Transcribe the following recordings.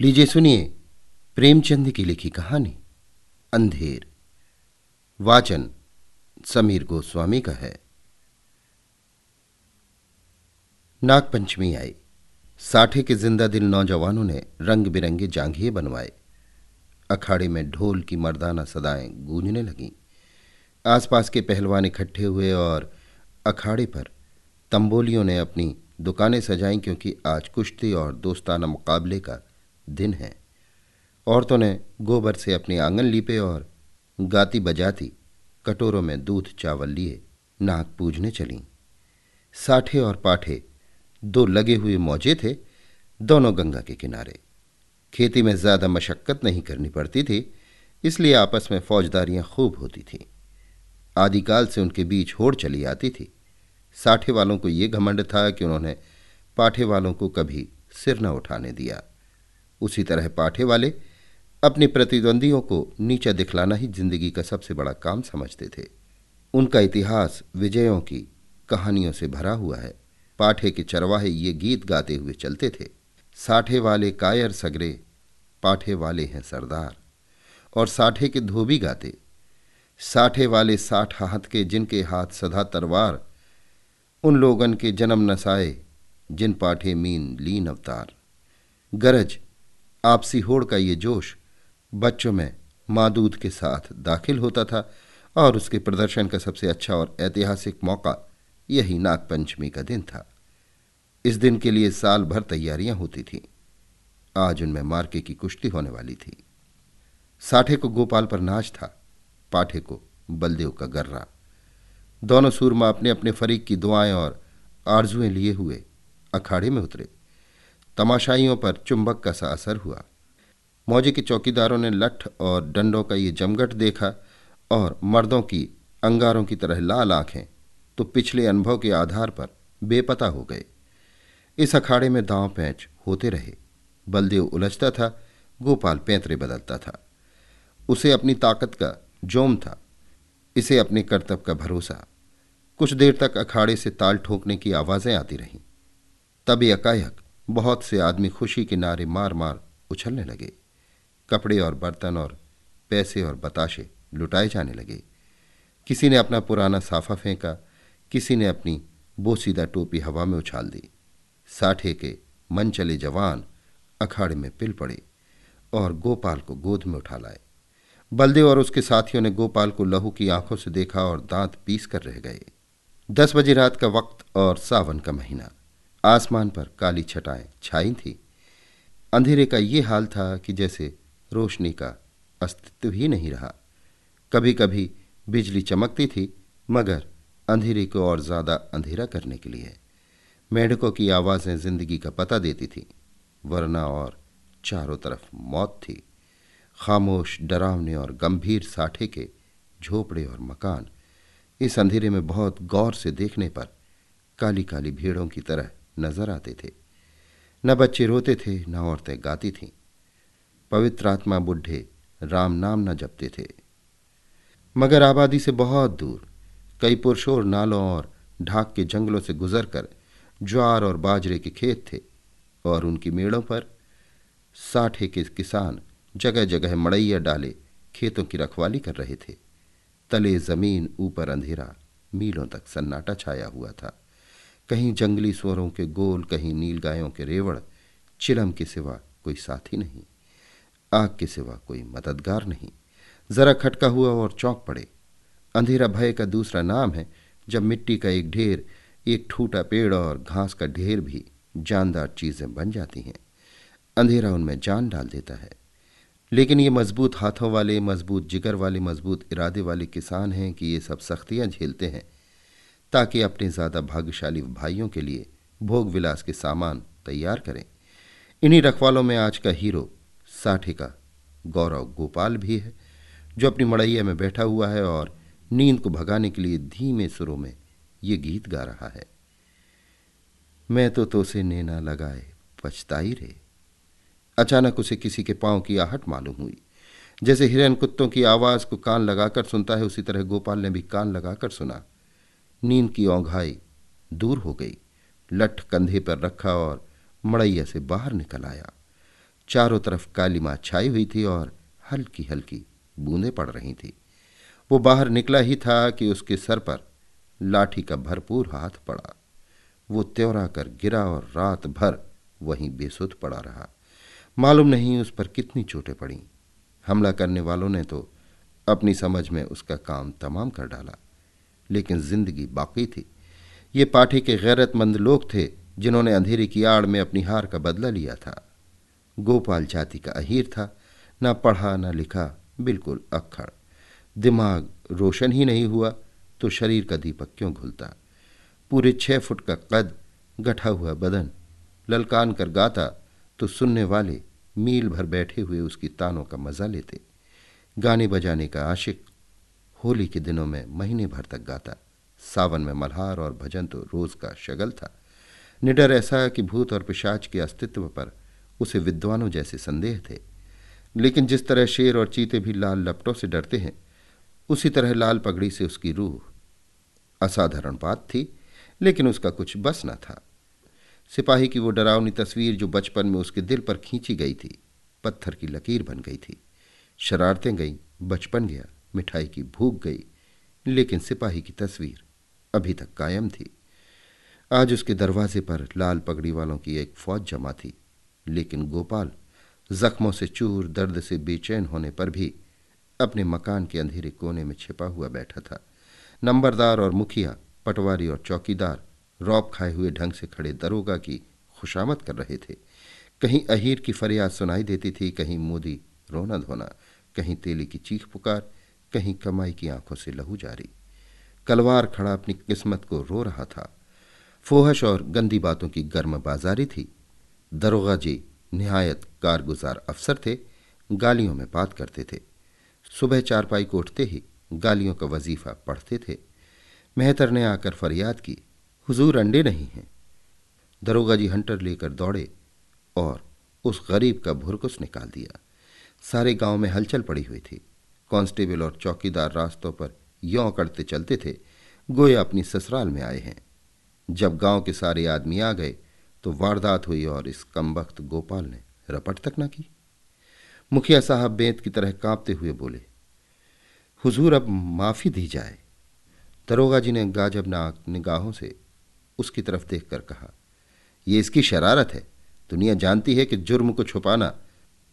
लीजिए सुनिए प्रेमचंद की लिखी कहानी, अंधेर। वाचन समीर गोस्वामी का है। नागपंचमी आई। साठे के ज़िंदा दिल नौजवानों ने रंग बिरंगे जांघिए बनवाए। अखाड़े में ढोल की मर्दाना सदाएँ गूंजने लगीं। आसपास के पहलवान इकट्ठे हुए और अखाड़े पर तंबोलियों ने अपनी दुकानें सजाई क्योंकि आज कुश्ती और दोस्ताना मुकाबले का दिन है। औरतों ने गोबर से अपने आँगन लीपे और गाती बजाती कटोरों में दूध चावल लिए, नाक पूजने चलीं। साठे और पाठे दो लगे हुए मौजे थे दोनों गंगा के किनारे। खेती में ज़्यादा मशक्कत नहीं करनी पड़ती थी, इसलिए आपस में फौजदारियाँ खूब होती थीं। आदिकाल से उनके बीच होड़ चली आती थी। साठे वालों को ये घमंड था कि उन्होंने पाठे वालों को कभी सिर न उठाने दिया। उसी तरह पाठे वाले अपने प्रतिद्वंदियों को नीचा दिखलाना ही ज़िंदगी का सबसे बड़ा काम समझते थे। उनका इतिहास विजयों की कहानियों से भरा हुआ है। पाठे के चरवाहे ये गीत गाते हुए चलते थे। साठे वाले कायर सगरे, पाठे वाले हैं सरदार। और साठे के धोबी गाते। साठे वाले साठ हाथ के जिनके हाथ सदा तरवार, उन लोगन के जन्म नसाए, जिन पाठे मीन लीन अवतार। गरज आपसी होड़ का ये जोश बच्चों में मादूद के साथ दाखिल होता था और उसके प्रदर्शन का सबसे अच्छा और ऐतिहासिक मौका यही नागपंचमी का दिन था। इस दिन के लिए साल भर तैयारियाँ होती थीं। आज उनमें मार्के की कुश्ती होने वाली थी। साठे को गोपाल पर नाच था, पाठे को बलदेव का गर्रा। दोनों सूरमा अपने अपने फरीक की दुआएँ और आरजुएँ लिए हुए अखाड़े में उतरे। तमाशाइयों पर चुंबक का सा असर हुआ। मौजे के चौकीदारों ने लठ और डंडों का ये जमघट देखा और मर्दों की अंगारों की तरह लाल आँखें तो पिछले अनुभव के आधार पर बेपता हो गए। इस अखाड़े में दांव पैंच होते रहे। बलदेव उलझता था, गोपाल पैंतरे बदलता था। उसे अपनी ताकत का जोम था, इसे अपने कर्तव्य का भरोसा। कुछ देर तक अखाड़े से ताल ठोकने की आवाज़ें आती रहीं। तब एकाएक बहुत से आदमी खुशी के नारे मार मार उछलने लगे। कपड़े और बर्तन और पैसे और बताशे लुटाए जाने लगे। किसी ने अपना पुराना साफा फेंका, किसी ने अपनी बोसीदा टोपी हवा में उछाल दी। साठे के मन चले जवान अखाड़े में पिल पड़े और गोपाल को गोद में उठा लाए। बलदेव और उसके साथियों ने गोपाल को लहू की आँखों से देखा और दांत पीस कर रह गए। दस बजे रात का वक्त और सावन का महीना। आसमान पर काली छटाएँ छाई थी। अंधेरे का ये हाल था कि जैसे रोशनी का अस्तित्व ही नहीं रहा। कभी कभी बिजली चमकती थी, मगर अंधेरे को और ज़्यादा अंधेरा करने के लिए। मेढकों की आवाज़ें ज़िंदगी का पता देती थी, वरना और चारों तरफ़ मौत थी। खामोश, डरावने और गंभीर साठे के झोपड़े और मकान, इस अंधेरे में बहुत गौर से देखने पर काली काली भीड़ों की तरह नज़र आते थे। न बच्चे रोते थे, न औरतें गाती थीं। पवित्र आत्मा बुढ़े राम नाम न जपते थे। मगर आबादी से बहुत दूर, कई पुरुषोर नालों और ढाक के जंगलों से गुजरकर ज्वार और बाजरे के खेत थे और उनकी मेड़ों पर साठे के किसान जगह जगह मड़ैया डाले खेतों की रखवाली कर रहे थे। तले ज़मीन, ऊपर अंधेरा, मीलों तक सन्नाटा छाया हुआ था। कहीं जंगली स्वरों के गोल, कहीं नीलगायों के रेवड़, चिलम के सिवा कोई साथी नहीं, आग के सिवा कोई मददगार नहीं। जरा खटका हुआ और चौंक पड़े। अंधेरा भय का दूसरा नाम है, जब मिट्टी का एक ढेर, एक ठूटा पेड़ और घास का ढेर भी जानदार चीज़ें बन जाती हैं। अंधेरा उनमें जान डाल देता है। लेकिन ये मज़बूत हाथों वाले, मज़बूत जिगर वाले, मज़बूत इरादे वाले किसान हैं कि ये सब सख्तियाँ झेलते हैं। ताकि अपने ज़्यादा भाग्यशाली भाइयों के लिए भोग विलास के सामान तैयार करें। इन्हीं रखवालों में आज का हीरो साठे का गौरव गोपाल भी है, जो अपनी मड़ैया में बैठा हुआ है और नींद को भगाने के लिए धीमे सुरों में ये गीत गा रहा है। मैं तो तो से नेना लगाए पछताई रे। अचानक उसे किसी के पाँव की आहट मालूम हुई। जैसे हिरन कुत्तों की आवाज़ को कान लगाकर सुनता है, उसी तरह गोपाल ने भी कान लगाकर सुना। नींद की औंघाई दूर हो गई। लठ कंधे पर रखा और मड़ैया से बाहर निकल आया। चारों तरफ़ काली माँ छाई हुई थी और हल्की हल्की बूंदें पड़ रही थी। वो बाहर निकला ही था कि उसके सर पर लाठी का भरपूर हाथ पड़ा। वो त्योरा कर गिरा और रात भर वहीं बेसुध पड़ा रहा। मालूम नहीं उस पर कितनी चोटें पड़ी। हमला करने वालों ने तो अपनी समझ में उसका काम तमाम कर डाला। लेकिन ज़िंदगी बाकी थी। ये पाठी के गैरतमंद लोग थे, जिन्होंने अंधेरे की आड़ में अपनी हार का बदला लिया था। गोपाल जाति का अहीर था, न पढ़ा, न लिखा, बिल्कुल अक्खड़ दिमाग रोशन ही नहीं हुआ तो शरीर का दीपक क्यों घुलता? पूरे छह फुट का कद, गठा हुआ बदन, ललकान कर गाता तो सुनने वाले मील भर बैठे हुए उसकी तानों का मज़ा लेते। गाने बजाने का आशिक होली के दिनों में महीने भर तक गाता। सावन में मल्हार और भजन तो रोज का शगल था। निडर ऐसा कि भूत और पिशाच के अस्तित्व पर उसे विद्वानों जैसे संदेह थे। लेकिन जिस तरह शेर और चीते भी लाल लपटों से डरते हैं, उसी तरह लाल पगड़ी से उसकी रूह असाधारण बात थी, लेकिन उसका कुछ बस न था। सिपाही की वो डरावनी तस्वीर जो बचपन में उसके दिल पर खींची गई थी, पत्थर की लकीर बन गई थी। शरारतें गईं, बचपन गया। मिठाई की भूख गई, लेकिन सिपाही की तस्वीर अभी तक कायम थी। आज उसके दरवाजे पर लाल पगड़ी वालों की एक फौज जमा थी, लेकिन गोपाल जख्मों से चूर, दर्द से बेचैन होने पर भी अपने मकान के अंधेरे कोने में छिपा हुआ बैठा था। नंबरदार और मुखिया, पटवारी और चौकीदार रौब खाए हुए ढंग से खड़े दरोगा की खुशामद कर रहे थे। कहीं अहीर की फरियाद सुनाई देती थी, कहीं मोदी रोना धोना, कहीं तेली की चीख पुकार कहीं कमाई की आँखों से लहू जारी कलवार खड़ा अपनी किस्मत को रो रहा था। फोहश और गंदी बातों की गर्म बाजारी थी। दरोगा जी निहायत कारगुजार अफसर थे, गालियों में बात करते थे। सुबह चारपाई को उठते ही गालियों का वजीफा पढ़ते थे। मेहतर ने आकर फरियाद की, हुजूर अंडे नहीं हैं। दरोगा जी हंटर लेकर दौड़े और उस गरीब का भुरकुस निकाल दिया। सारे गाँव में हलचल पड़ी हुई थी। कांस्टेबल और चौकीदार रास्तों पर यों करते चलते थे गोया अपनी ससुराल में आए हैं। जब गाँव के सारे आदमी आ गए तो वारदात हुई और इस कमबख्त गोपाल ने रपट तक न की। मुखिया साहब बेंत की तरह कांपते हुए बोले, हुजूर, अब माफ़ी दी जाए। दरोगा जी ने गाजबनाक निगाहों से उसकी तरफ़ देखकर कहा यह इसकी शरारत है। दुनिया जानती है कि जुर्म को छुपाना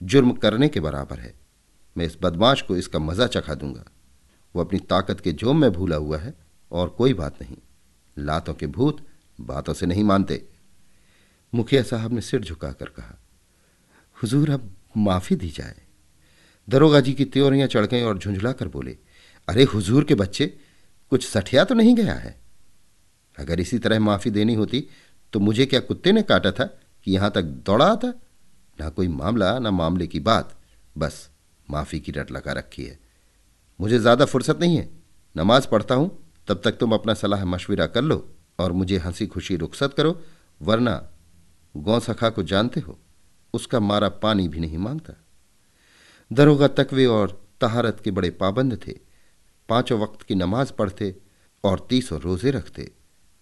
जुर्म करने के बराबर है। मैं इस बदमाश को इसका मज़ा चखा दूँगा। वो अपनी ताकत के जोम में भूला हुआ है और कोई बात नहीं। लातों के भूत बातों से नहीं मानते। मुखिया साहब ने सिर झुकाकर कहा, हुजूर, अब माफ़ी दी जाए। दरोगा जी की त्योरियाँ चढ़ गई और झुंझला कर बोले, अरे हुजूर के बच्चे, कुछ सठिया तो नहीं गया है? अगर इसी तरह माफ़ी देनी होती तो मुझे क्या कुत्ते ने काटा था कि यहाँ तक दौड़ा आता? ना कोई मामला, ना मामले की बात, बस माफ़ी की रट लगा रखी है। मुझे ज़्यादा फुर्सत नहीं है। नमाज़ पढ़ता हूँ, तब तक तुम अपना सलाह मशविरा कर लो और मुझे हँसी खुशी रुखसत करो, वरना गौ सखा को जानते हो, उसका मारा पानी भी नहीं माँगता। दरोगा तकवे और तहारत के बड़े पाबंद थे। पाँचों वक्त की नमाज़ पढ़ते और तीसों रोज़े रखते।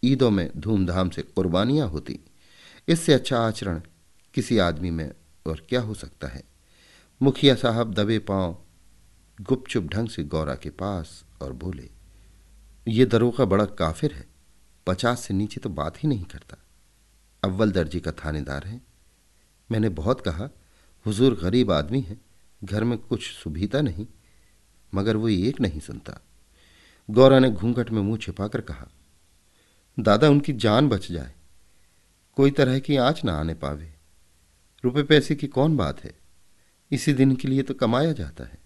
ईदों में धूमधाम से कुर्बानियाँ होती। इससे अच्छा आचरण किसी आदमी में और क्या हो सकता है? मुखिया साहब दबे पाँव गुपचुप ढंग से गौरा के पास और बोले, ये दरोगा बड़ा काफिर है, पचास से नीचे तो बात ही नहीं करता। अव्वल दर्जे का थानेदार है। मैंने बहुत कहा, हुजूर गरीब आदमी है, घर में कुछ सुभीता नहीं, मगर वो एक नहीं सुनता। गौरा ने घूंघट में मुँह छिपाकर कहा, दादा, उनकी जान बच जाए। कोई तरह की आँच ना आने पावे। रुपए पैसे की कौन बात है? इसी दिन के लिए तो कमाया जाता है।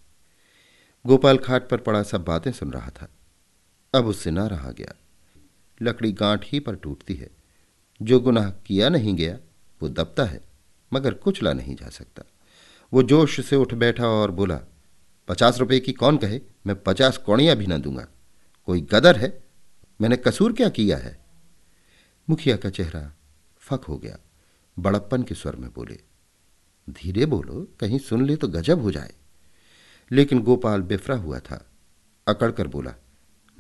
गोपाल खाट पर पड़ा सब बातें सुन रहा था। अब उससे ना रहा गया। लकड़ी गांठ ही पर टूटती है। जो गुनाह किया नहीं गया, वो दबता है, मगर कुचला नहीं जा सकता। वो जोश से उठ बैठा और बोला, पचास रुपए की कौन कहे? मैं पचास कौड़ियाँ भी ना दूँगा। कोई गदर है? मैंने कसूर क्या किया है? मुखिया का चेहरा फक हो गया। बड़प्पन के स्वर में बोले धीरे बोलो, कहीं सुन ले तो गजब हो जाए। लेकिन गोपाल बेफरा हुआ था। अकड़कर बोला,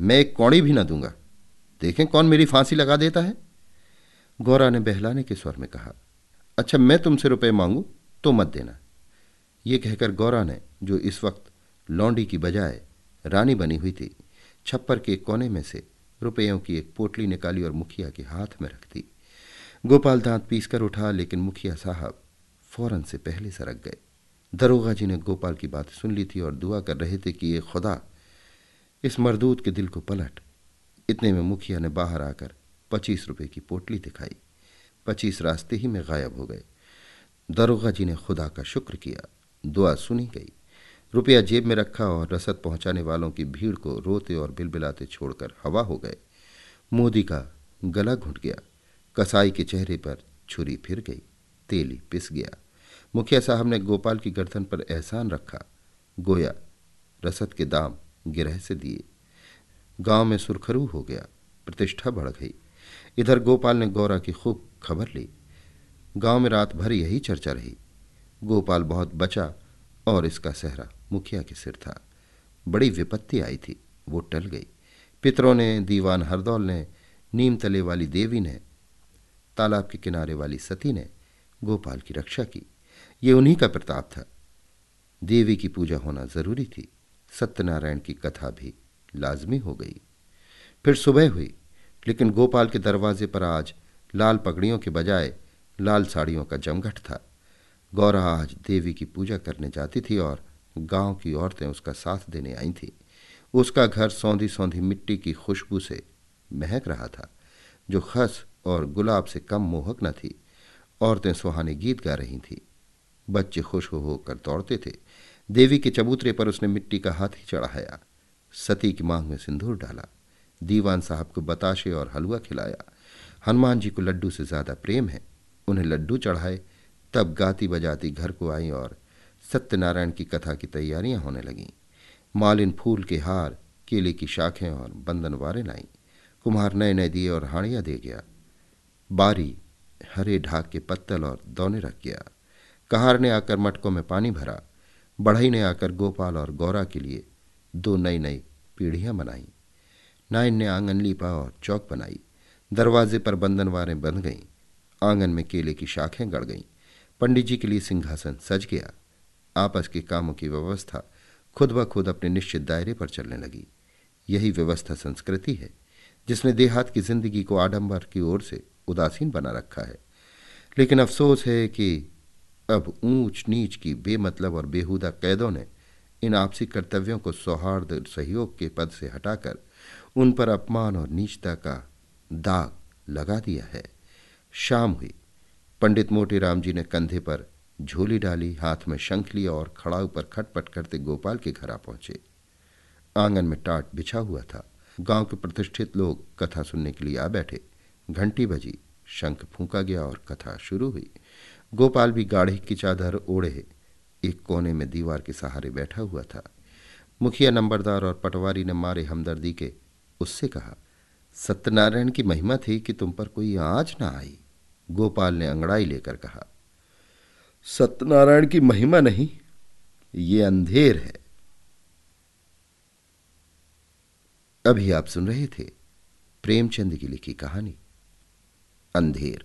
मैं एक कौड़ी भी ना दूँगा। देखें कौन मेरी फांसी लगा देता है? गौरा ने बहलाने के स्वर में कहा अच्छा मैं तुमसे रुपए मांगू तो मत देना। ये कहकर गौरा ने, जो इस वक्त लौंडी की बजाय रानी बनी हुई थी, छप्पर के कोने में से रुपयों की एक पोटली निकाली और मुखिया के हाथ में रख दी। गोपाल दांत पीसकर उठा, लेकिन मुखिया साहब फ़ौरन से पहले सरक गए। दरोगा जी ने गोपाल की बात सुन ली थी और दुआ कर रहे थे कि ये खुदा इस मरदूत के दिल को पलट। इतने में मुखिया ने बाहर आकर पच्चीस रुपए की पोटली दिखाई। पच्चीस रास्ते ही में गायब हो गए। दरोगा जी ने खुदा का शुक्र किया। दुआ सुनी गई। रुपया जेब में रखा और रसद पहुँचाने वालों की भीड़ को रोते और बिलबिलाते छोड़कर हवा हो गए। मोदी का गला घुट गया। कसाई के चेहरे पर छुरी फिर गई। तेली पिस गया। मुखिया साहब ने गोपाल की गर्दन पर एहसान रखा। गोया, रसद के दाम गिरह से दिए। गाँव में सुरखरू हो गया, प्रतिष्ठा बढ़ गई। इधर गोपाल ने गौरा की खूब खबर ली। गाँव में रात भर यही चर्चा रही। गोपाल बहुत बचा और इसका सहरा मुखिया के सिर था। बड़ी विपत्ति आई थी, वो टल गई। पितरों ने, दीवान हरदौल ने नीम तले वाली देवी ने, तालाब के किनारे वाली सती ने गोपाल की रक्षा की। ये उन्हीं का प्रताप था। देवी की पूजा होना ज़रूरी थी। सत्यनारायण की कथा भी लाजमी हो गई। फिर सुबह हुई, लेकिन गोपाल के दरवाजे पर आज लाल पगड़ियों के बजाय लाल साड़ियों का जमघट था। गौरा आज देवी की पूजा करने जाती थी और गाँव की औरतें उसका साथ देने आई थीं। उसका घर सौंधी सौंधी मिट्टी की खुशबू से महक रहा था, जो खस और गुलाब से कम मोहक न थी। औरतें सुहाने गीत गा रही थीं। बच्चे खुश होकर दौड़ते थे। देवी के चबूतरे पर उसने मिट्टी का हाथ चढ़ाया। सती की मांग में सिंदूर डाला। दीवान साहब को बताशे और हलवा खिलाया। हनुमान जी को लड्डू से ज़्यादा प्रेम है। उन्हें लड्डू चढ़ाए। तब गाती बजाती घर को आई और सत्यनारायण की कथा की तैयारियाँ होने लगीं। मालिन फूल के हार, केले की शाखें और बंधनवारें लाई कुम्हार नए नए दिए और हाड़ियाँ दे गया। बारी, हरे ढाक के पत्तल और दौने रख गया। कहार ने आकर मटकों में पानी भरा, बढ़ई ने आकर गोपाल और गौरा के लिए दो नई नई पीढ़ियाँ बनाई। नाइन ने आँगन लीपा और चौक बनाई। दरवाजे पर बंधनवारें बंध गईं। आँगन में केले की शाखें गड़ गईं। पंडित जी के लिए सिंहासन सज गया। आपस के कामों की व्यवस्था खुद ब खुद अपने निश्चित दायरे पर चलने लगी। यही व्यवस्था संस्कृति है, जिसने देहात की ज़िंदगी को आडंबर की ओर से उदासीन बना रखा है। लेकिन अफसोस है कि अब ऊंच नीच की बेमतलब और बेहुदा कैदों ने इन आपसी कर्तव्यों को सौहार्द सहयोग के पद से हटाकर उन पर अपमान और नीचता का दाग लगा दिया है। शाम हुई। पंडित मोटी राम जी ने कंधे पर झोली डाली, हाथ में शंख लिया और खड़ाऊ पर खटपट करते गोपाल के घर आ पहुँचे। आँगन में टाट बिछा हुआ था। गाँव के प्रतिष्ठित लोग कथा सुनने के लिए आ बैठे। घंटी बजी, शंख फूंका गया और कथा शुरू हुई। गोपाल भी गाढ़ी की चादर ओढ़े। एक कोने में दीवार के सहारे बैठा हुआ था। मुखिया नंबरदार और पटवारी ने मारे हमदर्दी के उससे कहा, सत्यनारायण की महिमा थी कि तुम पर कोई आँच ना आई। गोपाल ने अंगड़ाई लेकर कहा, सत्यनारायण की महिमा नहीं, ये अंधेर है। अभी आप सुन रहे थे प्रेमचंद की लिखी कहानी, अंधेर।